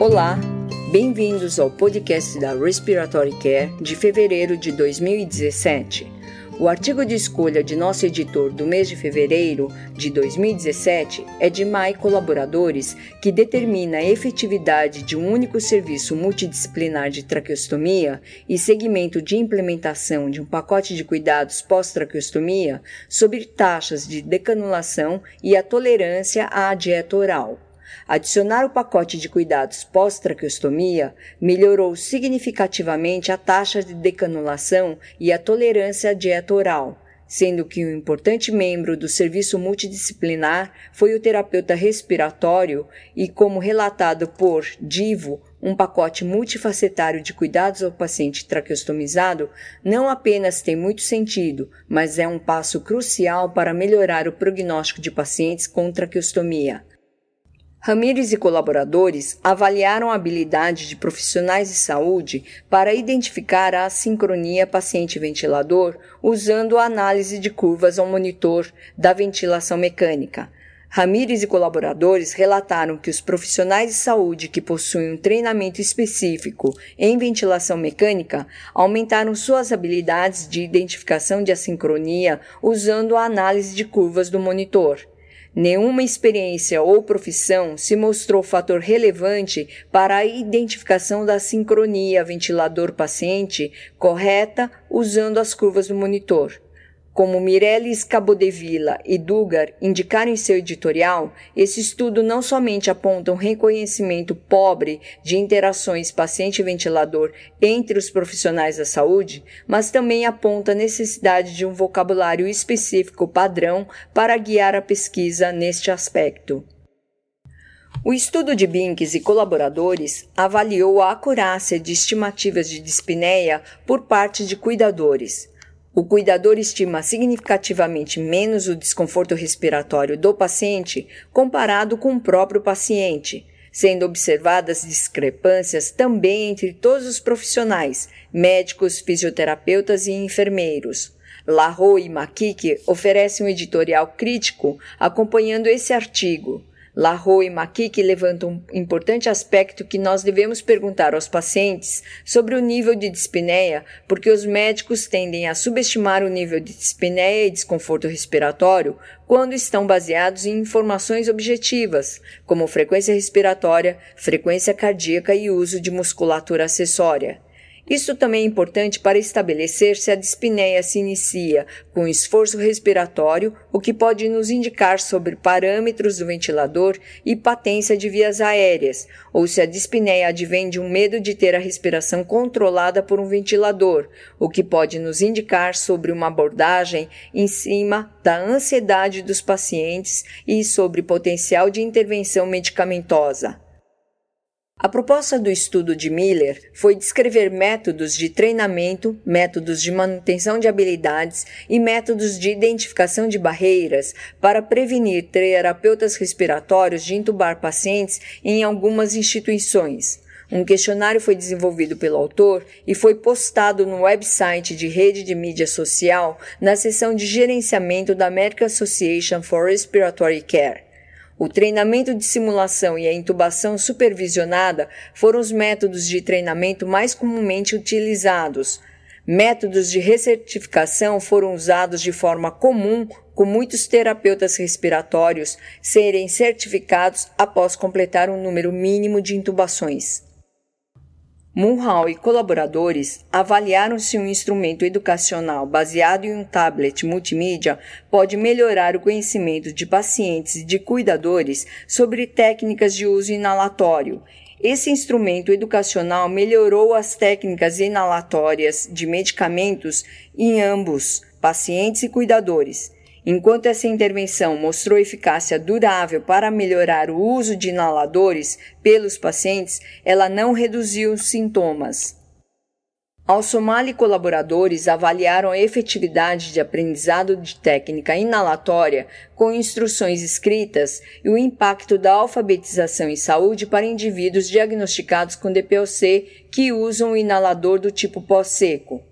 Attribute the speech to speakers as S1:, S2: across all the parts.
S1: Olá, bem-vindos ao podcast da Respiratory Care de fevereiro de 2017. O artigo de escolha de nosso editor do mês de fevereiro de 2017 é de MAI Colaboradores, que determina a efetividade de um único serviço multidisciplinar de traqueostomia e segmento de implementação de um pacote de cuidados pós-traqueostomia sobre taxas de decanulação e a tolerância à dieta oral. Adicionar o pacote de cuidados pós-traqueostomia melhorou significativamente a taxa de decanulação e a tolerância à dieta oral, sendo que um importante membro do serviço multidisciplinar foi o terapeuta respiratório e, como relatado por Divo, um pacote multifacetário de cuidados ao paciente traqueostomizado não apenas tem muito sentido, mas é um passo crucial para melhorar o prognóstico de pacientes com traqueostomia. Ramírez e colaboradores avaliaram a habilidade de profissionais de saúde para identificar a sincronia paciente-ventilador usando a análise de curvas ao monitor da ventilação mecânica. Ramírez e colaboradores relataram que os profissionais de saúde que possuem um treinamento específico em ventilação mecânica aumentaram suas habilidades de identificação de assincronia usando a análise de curvas do monitor. Nenhuma experiência ou profissão se mostrou fator relevante para a identificação da sincronia ventilador-paciente correta usando as curvas do monitor. Como Mireles Cabodevilla e Dugar indicaram em seu editorial, esse estudo não somente aponta um reconhecimento pobre de interações paciente-ventilador entre os profissionais da saúde, mas também aponta a necessidade de um vocabulário específico padrão para guiar a pesquisa neste aspecto. O estudo de Binks e colaboradores avaliou a acurácia de estimativas de dispneia por parte de cuidadores. O cuidador estima significativamente menos o desconforto respiratório do paciente comparado com o próprio paciente, sendo observadas discrepâncias também entre todos os profissionais, médicos, fisioterapeutas e enfermeiros. Larro e Makiki oferecem um editorial crítico acompanhando esse artigo. Larro e Makiki levantam um importante aspecto que nós devemos perguntar aos pacientes sobre o nível de dispneia, porque os médicos tendem a subestimar o nível de dispneia e desconforto respiratório quando estão baseados em informações objetivas, como frequência respiratória, frequência cardíaca e uso de musculatura acessória. Isso também é importante para estabelecer se a dispneia se inicia com esforço respiratório, o que pode nos indicar sobre parâmetros do ventilador e patência de vias aéreas, ou se a dispneia advém de um medo de ter a respiração controlada por um ventilador, o que pode nos indicar sobre uma abordagem em cima da ansiedade dos pacientes e sobre potencial de intervenção medicamentosa. A proposta do estudo de Miller foi descrever métodos de treinamento, métodos de manutenção de habilidades e métodos de identificação de barreiras para prevenir terapeutas respiratórios de intubar pacientes em algumas instituições. Um questionário foi desenvolvido pelo autor e foi postado no website de rede de mídia social na seção de gerenciamento da American Association for Respiratory Care. O treinamento de simulação e a intubação supervisionada foram os métodos de treinamento mais comumente utilizados. Métodos de recertificação foram usados de forma comum, com muitos terapeutas respiratórios serem certificados após completar um número mínimo de intubações. Mulhall e colaboradores avaliaram se um instrumento educacional baseado em um tablet multimídia pode melhorar o conhecimento de pacientes e de cuidadores sobre técnicas de uso inalatório. Esse instrumento educacional melhorou as técnicas inalatórias de medicamentos em ambos, pacientes e cuidadores. Enquanto essa intervenção mostrou eficácia durável para melhorar o uso de inaladores pelos pacientes, ela não reduziu os sintomas. Alsomal e colaboradores avaliaram a efetividade de aprendizado de técnica inalatória com instruções escritas e o impacto da alfabetização em saúde para indivíduos diagnosticados com DPOC que usam o inalador do tipo pós-seco.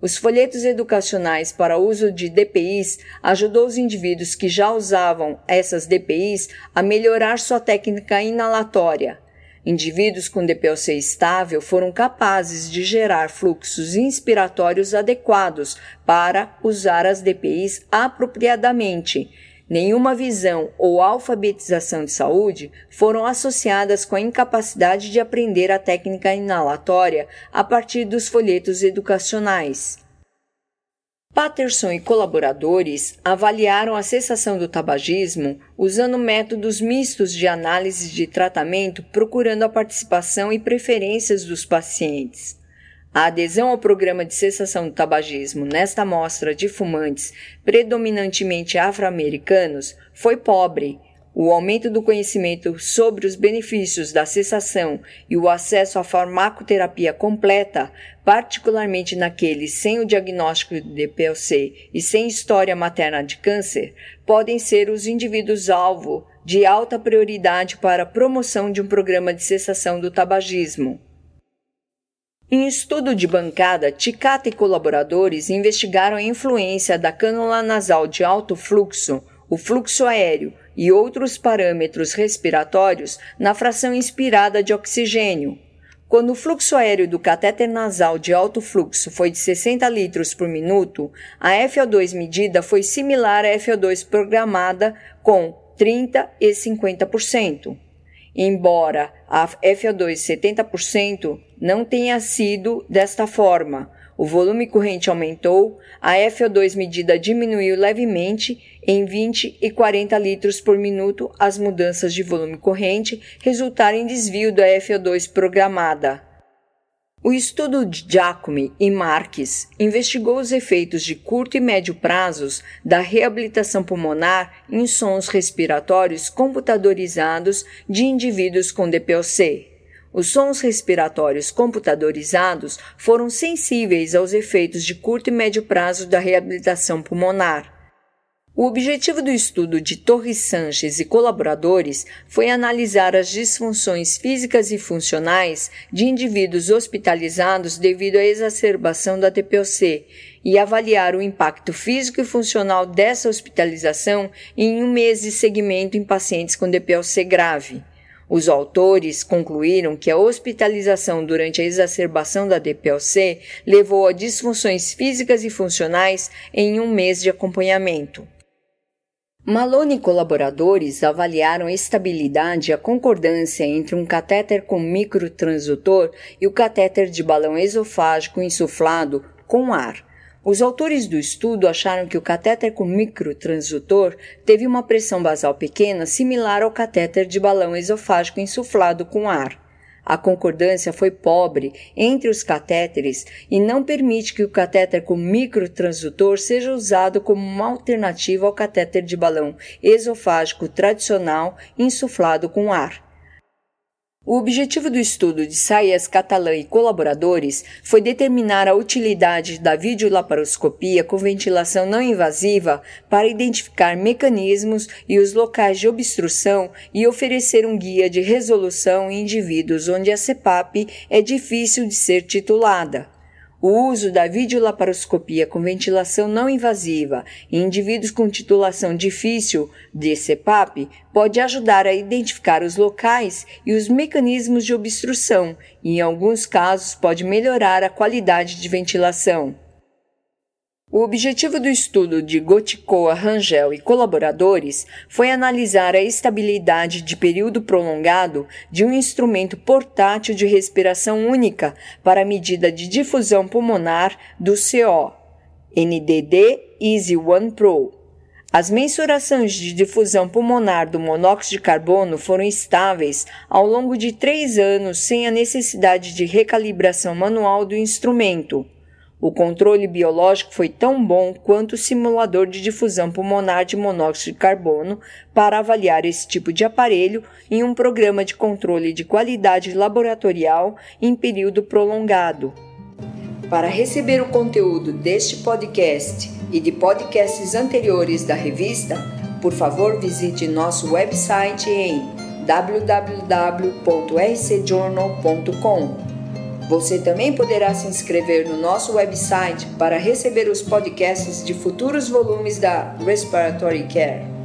S1: Os folhetos educacionais para uso de DPIs ajudou os indivíduos que já usavam essas DPIs a melhorar sua técnica inalatória. Indivíduos com DPLC estável foram capazes de gerar fluxos inspiratórios adequados para usar as DPIs apropriadamente. Nenhuma visão ou alfabetização de saúde foram associadas com a incapacidade de aprender a técnica inalatória a partir dos folhetos educacionais. Patterson e colaboradores avaliaram a cessação do tabagismo usando métodos mistos de análise de tratamento, procurando a participação e preferências dos pacientes. A adesão ao programa de cessação do tabagismo nesta amostra de fumantes predominantemente afro-americanos foi pobre, o aumento do conhecimento sobre os benefícios da cessação e o acesso à farmacoterapia completa, particularmente naqueles sem o diagnóstico de DPLC e sem história materna de câncer, podem ser os indivíduos alvo de alta prioridade para a promoção de um programa de cessação do tabagismo. Em estudo de bancada, Ticata e colaboradores investigaram a influência da cânula nasal de alto fluxo, o fluxo aéreo e outros parâmetros respiratórios na fração inspirada de oxigênio. Quando o fluxo aéreo do catéter nasal de alto fluxo foi de 60 litros por minuto, a FO2 medida foi similar à FO2 programada com 30 e 50%. Embora a FO2 70% não tenha sido desta forma, o volume corrente aumentou, a FO2 medida diminuiu levemente em 20 e 40 litros por minuto. As mudanças de volume corrente resultaram em desvio da FO2 programada. O estudo de Giacomi e Marques investigou os efeitos de curto e médio prazos da reabilitação pulmonar em sons respiratórios computadorizados de indivíduos com DPOC. Os sons respiratórios computadorizados foram sensíveis aos efeitos de curto e médio prazo da reabilitação pulmonar. O objetivo do estudo de Torres Sanches e colaboradores foi analisar as disfunções físicas e funcionais de indivíduos hospitalizados devido à exacerbação da TPOC e avaliar o impacto físico e funcional dessa hospitalização em um mês de segmento em pacientes com DPOC grave. Os autores concluíram que a hospitalização durante a exacerbação da DPLC levou a disfunções físicas e funcionais em um mês de acompanhamento. Malone e colaboradores avaliaram a estabilidade e a concordância entre um catéter com microtransdutor e o catéter de balão esofágico insuflado com ar os autores do estudo acharam que o catéter com microtransdutor teve uma pressão basal pequena similar ao catéter de balão esofágico insuflado com ar. A concordância foi pobre entre os catéteres e não permite que o catéter com microtransdutor seja usado como uma alternativa ao catéter de balão esofágico tradicional insuflado com ar. O objetivo do estudo de Sayas Catalã e colaboradores foi determinar a utilidade da videolaparoscopia com ventilação não invasiva para identificar mecanismos e os locais de obstrução e oferecer um guia de resolução em indivíduos onde a CPAP é difícil de ser titulada. O uso da videolaparoscopia com ventilação não invasiva em indivíduos com titulação difícil de CPAP pode ajudar a identificar os locais e os mecanismos de obstrução e, em alguns casos, pode melhorar a qualidade de ventilação. O objetivo do estudo de Goticoa, Rangel e colaboradores foi analisar a estabilidade de período prolongado de um instrumento portátil de respiração única para medida de difusão pulmonar do CO, NDD Easy One Pro. As mensurações de difusão pulmonar do monóxido de carbono foram estáveis ao longo de três anos sem a necessidade de recalibração manual do instrumento. O controle biológico foi tão bom quanto o simulador de difusão pulmonar de monóxido de carbono para avaliar esse tipo de aparelho em um programa de controle de qualidade laboratorial em período prolongado. Para receber o conteúdo deste podcast e de podcasts anteriores da revista, por favor visite nosso website em www.rcjournal.com. Você também poderá se inscrever no nosso website para receber os podcasts de futuros volumes da Respiratory Care.